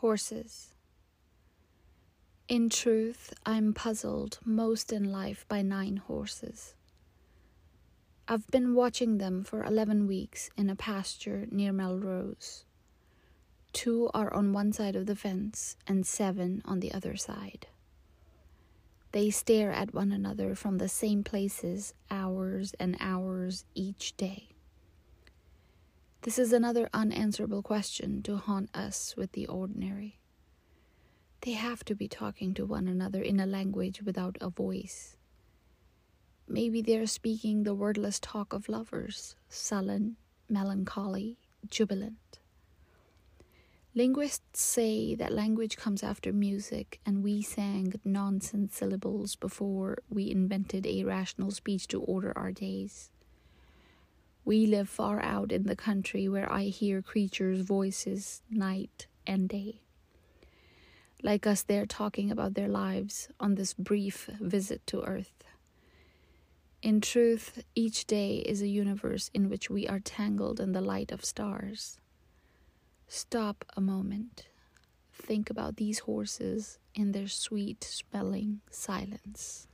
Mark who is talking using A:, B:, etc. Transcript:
A: Horses. In truth, I'm puzzled most in life by nine horses. I've been watching them for 11 weeks in a pasture near Melrose. Two are on one side of the fence and seven on the other side. They stare at one another from the same places hours and hours each day. This is another unanswerable question to haunt us with the ordinary. They have to be talking to one another in a language without a voice. Maybe they're speaking the wordless talk of lovers, sullen, melancholy, jubilant. Linguists say that language comes after music, and we sang nonsense syllables before we invented a rational speech to order our days. We live far out in the country where I hear creatures' voices night and day. Like us, they're talking about their lives on this brief visit to Earth. In truth, each day is a universe in which we are tangled in the light of stars. Stop a moment. Think about these horses in their sweet smelling silence.